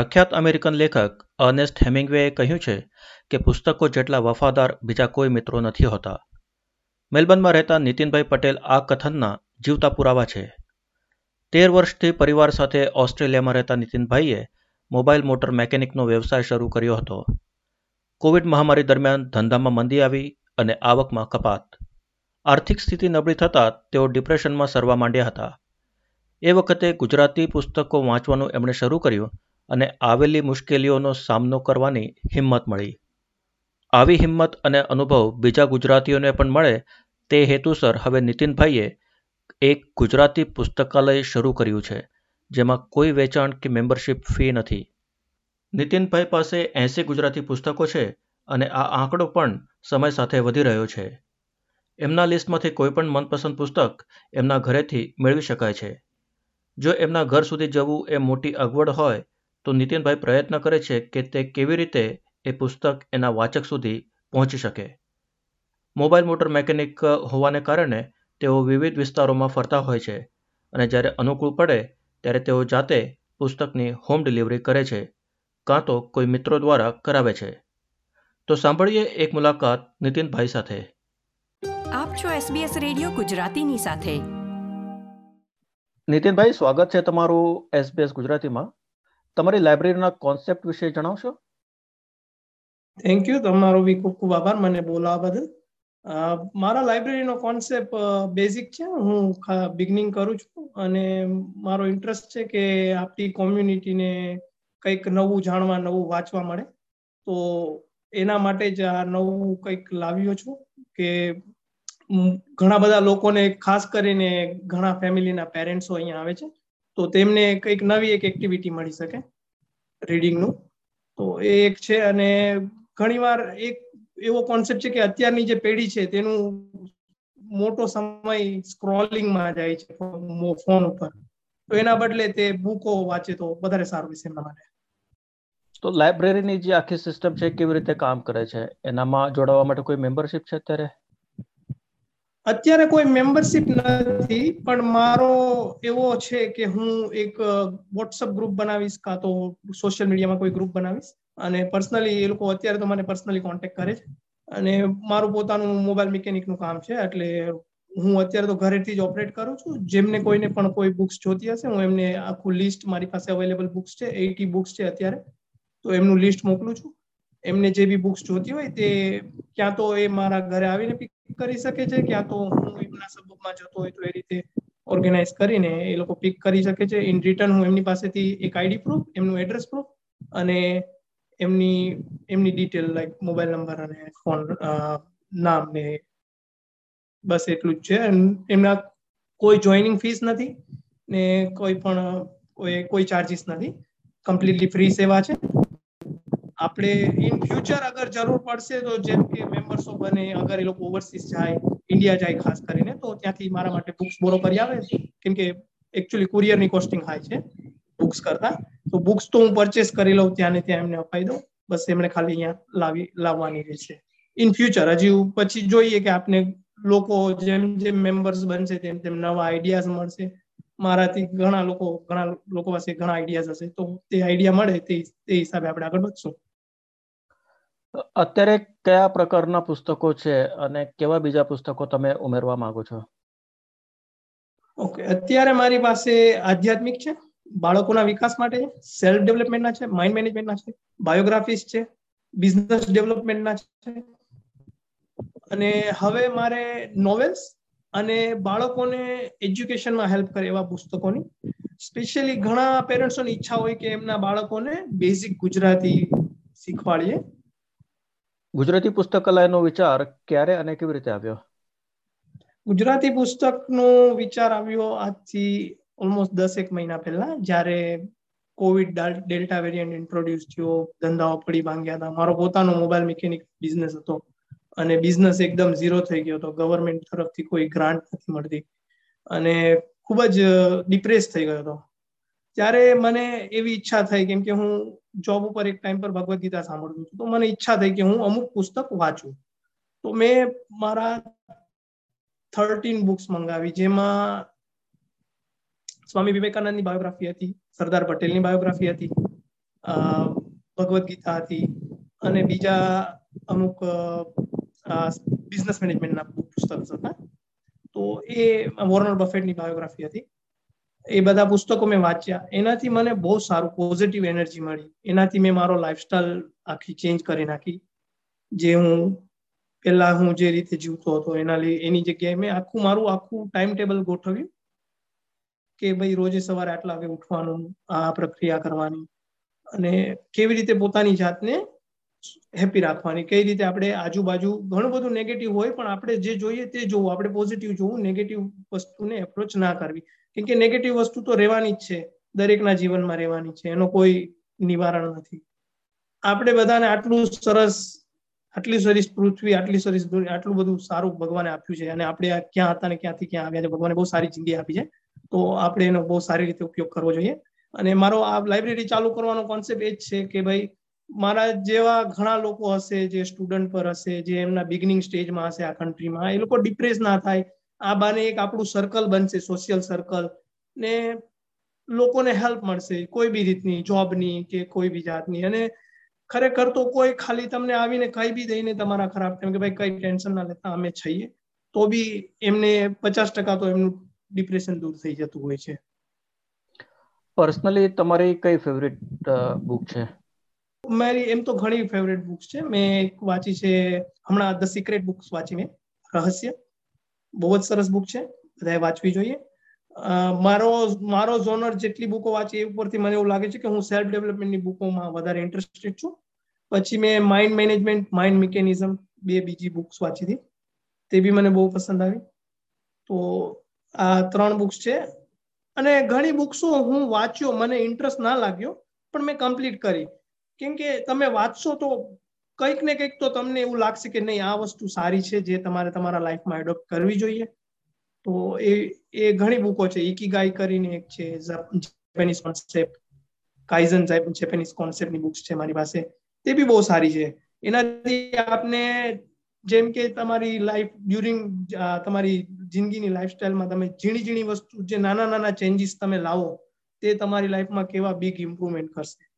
પ્રખ્યાત અમેરિકન લેખક અર્નેસ્ટ હેમિંગવેએ કહ્યું છે કે પુસ્તકો જેટલા વફાદાર બીજા કોઈ મિત્રો નથી હોતા. મેલબર્નમાં રહેતા નીતિનભાઈ પટેલ આ કથનના જીવતા પુરાવા છે. તેર વર્ષથી પરિવાર સાથે ઓસ્ટ્રેલિયામાં રહેતા નીતિનભાઈએ મોબાઈલ મોટર મેકેનિકનો વ્યવસાય શરૂ કર્યો હતો. કોવિડ મહામારી દરમિયાન ધંધામાં મંદી આવી અને આવકમાં કપાત. આર્થિક સ્થિતિ નબળી થતાં તેઓ ડિપ્રેશનમાં સરવા માંડ્યા હતા. એ વખતે ગુજરાતી પુસ્તકો વાંચવાનું એમણે શરૂ કર્યું અને આવેલી મુશ્કેલીઓનો સામનો કરવાની હિંમત મળી. આવી હિંમત અને અનુભવ બીજા ગુજરાતીઓને પણ મળે તે હેતુસર હવે નીતિનભાઈએ એક ગુજરાતી પુસ્તકાલય શરૂ કર્યું છે, જેમાં કોઈ વેચાણ કે મેમ્બરશિપ ફી નથી. નીતિનભાઈ પાસે એંસી ગુજરાતી પુસ્તકો છે અને આ આંકડો પણ સમય સાથે વધી રહ્યો છે. એમના લિસ્ટમાંથી કોઈપણ મનપસંદ પુસ્તક એમના ઘરેથી મેળવી શકાય છે. જો એમના ઘર સુધી જવું એ મોટી અગવડ હોય તો નીતિનભાઈ પ્રયત્ન કરે છે કે તે કેવી રીતે એ પુસ્તક એના વાચક સુધી પહોંચી શકે. મોબાઈલ મોટર મેકેનિક હોવાને કારણે તેઓ વિવિધ વિસ્તારોમાં ફરતા હોય છે અને જ્યારે અનુકૂળ પડે ત્યારે તેઓ જાતે પુસ્તકની હોમ ડિલિવરી કરે છે કાં તો કોઈ મિત્રો દ્વારા કરાવે છે. તો સાંભળીએ એક મુલાકાત નીતિનભાઈ સાથે. આપ છો SBS રેડિયો ગુજરાતીની સાથે. નીતિનભાઈ સ્વાગત છે તમારું SBS ગુજરાતીમાં. તમારી લાઇબ્રેરીના કોન્સેપ્ટ વિશે જણાવશો? થેન્ક યુ તમારો બી ખૂબ ખૂબ આભાર મને બોલાવવા બદલ. મારા લાઇબ્રેરીનો કોન્સેપ્ટ બેઝિક છે. હું બિગનિંગ કરું છું અને મારો ઇન્ટરેસ્ટ છે કે આપણી કોમ્યુનિટીને કંઈક નવું જાણવા, નવું વાંચવા મળે. તો એના માટે જ આ નવું કંઈક લાવ્યો છું કે ઘણા બધા લોકોને ખાસ કરીને ઘણા ફેમિલીના પેરેન્ટ્સો અહીંયા આવે છે. તો તેમને કંઈક નવી એક એક્ટિવિટી મળી શકે રીડિંગનું તો એ એક છે અને ઘણીવાર એક એવો કોન્સેપ્ટ છે કે અત્યારની જે પેઢી છે તેનું મોટો સમય સ્ક્રોલિંગમાં જાય છે ફોન ઉપર. તો એના બદલે તે બુકો વાંચે તો વધારે સારું રહેશે એમના માટે. તો લાઇબ્રેરીની જે આખી સિસ્ટમ છે કેવી રીતે કામ કરે છે? એનામાં જોડાવા માટે કોઈ મેમ્બરશિપ છે અત્યારે? અત્યારે કોઈ મેમ્બરશિપ નથી, પણ મારો એવો છે કે હું એક વોટ્સઅપ ગ્રુપ બનાવીશ કાં તો સોશિયલ મીડિયામાં કોઈ ગ્રુપ બનાવીશ. અને પર્સનલી એ લોકો અત્યારે તો મને પર્સનલી કોન્ટેક્ટ કરે છે. અને મારું પોતાનું મોબાઈલ મિકેનિકનું કામ છે, એટલે હું અત્યારે તો ઘરેથી જ ઓપરેટ કરું છું. જેમને કોઈને પણ કોઈ બુક્સ જોતી હશે, હું એમને આખું લિસ્ટ મારી પાસે અવેલેબલ બુક્સ છે, એટી બુક્સ છે અત્યારે. તો એમનું લિસ્ટ મોકલું છું. એમને જે બી બુક્સ જોતી હોય તે ક્યાં તો એ મારા ઘરે આવીને પિક કરી શકે છે ક્યાં તો હું એમના સબમાં જતો હોય તો એ રીતે ઓર્ગેનાઇઝ કરીને એ લોકો પિક કરી શકે છે. ઇન રિટર્ન હું એમની પાસેથી એક આઈડી પ્રૂફ એમનું એડ્રેસ પ્રૂફ અને એમની એમની ડિટેલ લાઈક મોબાઈલ નંબર અને ફોન નામ ને બસ એટલું જ છે. એમના કોઈ જોઈનિંગ ફીસ નથી ને કોઈ પણ, કોઈ કોઈ ચાર્જિસ નથી. કમ્પ્લીટલી ફ્રી સેવા છે. આપણે ઇન ફ્યુચર અગર જરૂર પડશે તો જેમ કે મેમ્બર્સો બને, અગર એ લોકો ઓવરસીઝ જાય ઇન્ડિયા જાય ખાસ કરીને, તો ત્યાંથી મારા માટે બુક્સ બોરો કરી આવે. કેમ કે એકચ્યુઅલી કુરિયરની કોસ્ટિંગ હાઈ છે બુક્સ કરતા. તો બુક્સ તો હું પરચેસ કરી લઉં ત્યાં ને ત્યાં એમને અપાઈ દઉં. બસ એમણે ખાલી અહીંયા લાવી, લાવવાની રહેશે ઇન ફ્યુચર હજી પછી જોઈએ કે આપને લોકો જેમ જેમ મેમ્બર્સ બનશે તેમ તેમ નવા આઈડિયાઝ મળશે. મારાથી ઘણા લોકો ઘણા લોકો પાસે ઘણા આઈડિયાઝ હશે. તો તે આઈડિયા મળે તે હિસાબે આપણે આગળ વધશું. અત્યારે કયા પ્રકારના પુસ્તકો છે અને કેવા બીજા પુસ્તકો તમે ઉમેરવા માંગો છો? ઓકે, અત્યારે મારી પાસે આધ્યાત્મિક છે, બાળકોના વિકાસ માટે સેલ્ફ ડેવલપમેન્ટના છે માઇન્ડ મેનેજમેન્ટના છે બાયોગ્રાફીસ છે બિઝનેસ ડેવલપમેન્ટના છે. અને હવે મારે નોવેલ્સ અને બાળકોને એજ્યુકેશનમાં હેલ્પ કરે એવા પુસ્તકોની. સ્પેશિયલી ઘણા પેરેન્ટ્સોની ઈચ્છા હોય કે એમના બાળકોને બેઝિક ગુજરાતી શીખવાડીએ. ગુજરાતી પુસ્તકાલયનો વિચાર ક્યારે અને કેવી રીતે આવ્યો? ગુજરાતી પુસ્તકનો વિચાર આવ્યો આજથી ઓલમોસ્ટ દસ એક મહિના પહેલા, જ્યારે કોવિડ ડેલ્ટા વેરિયન્ટ ઇન્ટ્રોડ્યુસ થયો, ધંધાઓ પડી ભાંગ્યા હતા. મારો પોતાનો મોબાઈલ મિકેનિક બિઝનેસ હતો અને બિઝનેસ એકદમ ઝીરો થઈ ગયો હતો. ગવર્મેન્ટ તરફથી કોઈ ગ્રાન્ટ નથી મળતી. અને ખૂબ જ ડિપ્રેસ થઈ ગયો હતો. ત્યારે મને એવી ઈચ્છા થઈ કેમ કે હું જોબ ઉપર એક ટાઈમ પર ભગવદ્ ગીતા સાંભળતું હતું. તો મને ઈચ્છા થઈ કે હું અમુક પુસ્તક વાંચું. તો મેં મારા થર્ટીન બુક્સ મંગાવી, જેમાં સ્વામી વિવેકાનંદની બાયોગ્રાફી હતી, સરદાર પટેલની બાયોગ્રાફી હતી ભગવદ્ ગીતા હતી અને બીજા અમુક બિઝનેસ મેનેજમેન્ટના પુસ્તક હતા. તો એ વોર્નર બફેટની બાયોગ્રાફી હતી. એ બધા પુસ્તકો મેં વાંચ્યા. એનાથી મને બહુ સારું પોઝિટિવ એનર્જી મળી. એનાથી મેં મારો લાઈફસ્ટાઈલ આખી ચેન્જ કરી નાખી. જે હું પહેલા હું જે રીતે જીવતો હતો, એના એની જગ્યાએ મેં આખું મારું આખું ટાઈમ ટેબલ ગોઠવ્યું કે ભાઈ રોજે સવારે આટલા વાગે ઉઠવાનું, આ પ્રક્રિયા કરવાની અને કેવી રીતે પોતાની જાતને હેપી રાખવાની. કઈ રીતે આપણે આજુબાજુ ઘણું બધું નેગેટિવ હોય, પણ આપણે જે જોઈએ તે જોવું. આપણે પોઝિટિવ જોવું નેગેટિવ વસ્તુને એપ્રોચ ના કરવી. કેમ કે નેગેટિવ વસ્તુ તો રહેવાની જ છે. દરેકના જીવનમાં રહેવાની છે. એનો કોઈ નિવારણ નથી. આપણે બધાને આટલું સરસ, આટલી સરસ પૃથ્વી, આટલી સરસ આટલું બધું સારું ભગવાને આપ્યું છે. અને આપણે ક્યાં હતા ને ક્યાંથી ક્યાં આવ્યા છે, ભગવાને બહુ સારી જિંદગી આપી છે. તો આપણે એનો બહુ સારી રીતે ઉપયોગ કરવો જોઈએ. અને મારો આ લાઇબ્રેરી ચાલુ કરવાનો કોન્સેપ્ટ એ જ છે કે ભાઈ મારા જેવા ઘણા લોકો હશે જે સ્ટુડન્ટ પર હશે, જે એમના બિગનિંગ સ્ટેજમાં હશે આ કન્ટ્રીમાં એ લોકો ડિપ્રેસ ના થાય. આ બાને એક આપણું સર્કલ બનશે સોશિયલ સર્કલ ને લોકોને હેલ્પ મળશે, કોઈ બી રીતની જોબની કે કોઈ બી જાતની. અને ખરેખર તો કોઈ ખાલી તમને આવીને કઈ બી દઈને તમારા ખરાબ, કેમ કે ભાઈ કઈ ટેન્શન ના લેતા અમે છીએ. તો બી એમને પચાસ ટકા તો એમનું ડિપ્રેશન દૂર થઈ જતું હોય છે. પર્સનલી તમારી કઈ ફેવરિટ બુક છે? મારી એમ તો ઘણી ફેવરેટ બુક્સ છે. મેં એક વાંચી છે, હમણાં ધ સિક્રેટ બુક્સ વાંચી મેં. રહસ્ય. બહુ જ સરસ બુક છે. બધાએ વાંચવી જોઈએ. મારો મારો ઝોનર જેટલી બુકો વાંચી એ ઉપરથી મને એવું લાગે છે કે હું સેલ્ફ ડેવલપમેન્ટની બુકોમાં વધારે ઇન્ટરેસ્ટેડ છું. પછી મેં માઇન્ડ મેનેજમેન્ટ માઇન્ડ મિકેનિઝમ બે બીજી બુક્સ વાંચી હતી. તે બી મને બહુ પસંદ આવી. તો આ ત્રણ બુક્સ છે. અને ઘણી બુક્સો હું વાંચ્યો, મને ઇન્ટરેસ્ટ ના લાગ્યો, પણ મેં કમ્પ્લીટ કરી. કેમ કે તમે વાંચશો તો કંઈક ને કંઈક તો તમને એવું લાગશે કે નહીં, આ વસ્તુ સારી છે જે તમારે તમારા લાઈફમાં એડોપ્ટ કરવી જોઈએ. તો એ એ ઘણી બુકો છે. ઇકીગાઈ કરીને એક છે જેપેનીઝ કોન્સેપ્ટ કાઇઝન જેપેનીઝ કોન્સેપ્ટની બુક્સ છે મારી પાસે. તે બી બહુ સારી છે. એનાથી આપને જેમ કે તમારી લાઈફ ડ્યુરિંગ તમારી જિંદગીની લાઈફસ્ટાઈલમાં તમે ઝીણી ઝીણી વસ્તુ, જે નાના નાના ચેન્જીસ તમે લાવો, તે તમારી લાઈફમાં કેવા બિગ ઇમ્પ્રુવમેન્ટ કરશે.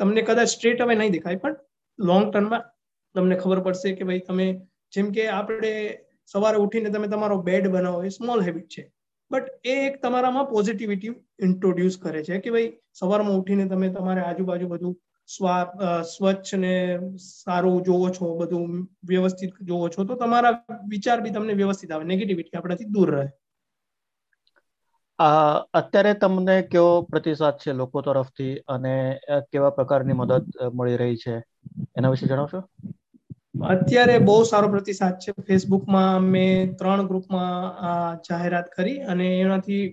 તમને કદાચ સ્ટ્રેટ હવે નહીં દેખાય, પણ લોંગ ટર્મમાં તમને ખબર પડશે કે ભાઈ તમે જેમ કે આપણે સવારે ઉઠીને તમે તમારો બેડ બનાવો, એ સ્મોલ હેબિટ છે. બટ એ એક તમારામાં પોઝિટિવિટી ઇન્ટ્રોડ્યુસ કરે છે કે ભાઈ સવારમાં ઉઠીને તમે તમારે આજુબાજુ બધું સ્વચ્છ ને સારું જોવો છો, બધું વ્યવસ્થિત જોવો છો, તો તમારા વિચાર બી તમને વ્યવસ્થિત આવે નેગેટિવિટી આપણાથી દૂર રહે. અત્યારે તમને કેવો પ્રતિસાદ છે લોકો તરફથી અને કેવા પ્રકારની મદદ મળી રહી છે? એના વિશે જણાવશો? અત્યારે બહુ સારો પ્રતિસાદ છે. ફેસબુકમાં મેં ત્રણ ગ્રુપમાં જાહેરાત કરી અને એનાથી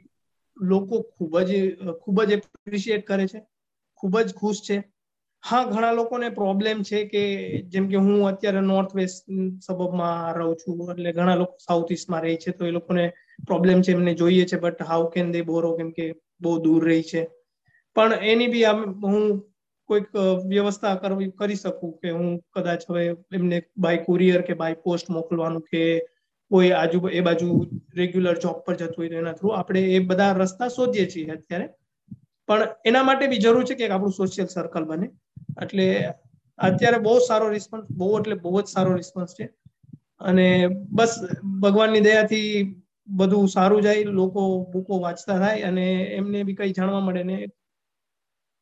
લોકો ખૂબ જ ખૂબ જ એપ્રિશિએટ કરે છે. ખૂબ જ ખુશ છે. હા, ઘણા લોકોને પ્રોબ્લેમ છે કે, જેમ કે હું અત્યારે નોર્થ વેસ્ટ સબબમાં રહું છું. એટલે ઘણા લોકો સાઉથ ઇસ્ટમાં રહે છે. તો એ લોકોને પ્રોબ્લેમ છે એમને જોઈએ છે but how can they borrow કેમ કે બહુ દૂર રહી છે. પણ એની બી હું કોઈક વ્યવસ્થા કરવી, કરી શકું કે હું કદાચ હવે એમને બાય કુરિયર કે બાય પોસ્ટ મોકલવાનું કે કોઈ આજુ, એ બાજુ રેગ્યુલર જોબ પર જતું હોય તો એના થ્રુ આપણે એ બધા રસ્તા શોધીએ છીએ અત્યારે. પણ એના માટે બી જરૂર છે કે આપણું સોશિયલ સર્કલ બને. એટલે અત્યારે બહુ સારો રિસ્પોન્સ બહુ એટલે બહુ જ સારો રિસ્પોન્સ છે. અને બસ ભગવાનની દયાથી બધું સારું જાય લોકો બુકો વાંચતા થાય અને એમને બી કઈ જાણવા મળે ને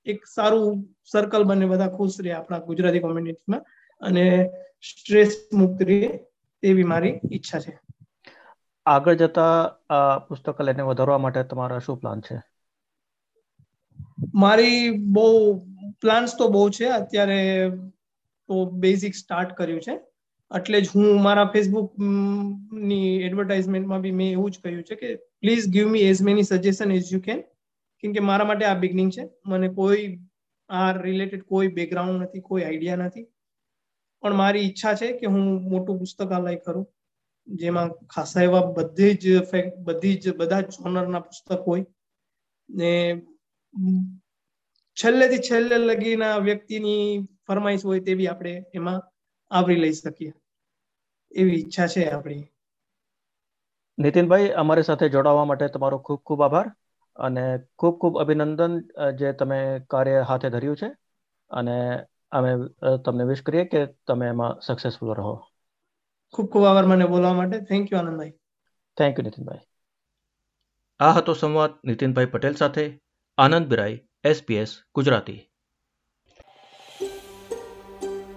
એક સારું સર્કલ બને બધા ખુશ રહે આપણા ગુજરાતી કોમ્યુનિટીમાં અને સ્ટ્રેસ મુક્ત રહે તેવી મારી ઈચ્છા છે. આગળ જતા આ પુસ્તકાલયને વધારવા માટે તમારા શું પ્લાન છે? મારી બહુ પ્લાન્સ તો બહુ છે. અત્યારે તો બેઝિક સ્ટાર્ટ કર્યું છે. એટલે જ હું મારા ફેસબુકની એડવર્ટાઇઝમેન્ટમાં બી મેં એવું જ કહ્યું છે કે please give me as many suggestion as you can કેમ કે મારા માટે આ બિગનિંગ છે. મને કોઈ આ રિલેટેડ કોઈ બેકગ્રાઉન્ડ નથી, કોઈ આઈડિયા નથી. પણ મારી ઈચ્છા છે કે હું મોટું પુસ્તકાલય કરું, જેમાં ખાસા એવા બધી જ બધી જ, બધા જ ઓનરના પુસ્તક હોય. ને છેલ્લેથી છેલ્લે લગીના વ્યક્તિની ફરમાઈશ હોય તે બી આપણે એમાં આવરી લઈ શકીએ. એવી ઈચ્છા છે આપણી. નીતિનભાઈ અમારી સાથે જોડાવા માટે તમારો ખૂબ ખૂબ આભાર અને ખૂબ ખૂબ અભિનંદન જે તમે કાર્ય હાથે ધર્યું છે. અને અમે તમને વિશ કરીએ કે તમે એમાં સક્સેસફુલ રહો. ખૂબ ખૂબ આભાર મને બોલવા માટે. Thank you Anandbhai. Thank you Nitinbhai. આ હતો સંવાદ નીતિનભાઈ પટેલ સાથે. આનંદ બિરાઈ એસપીએસ ગુજરાતી.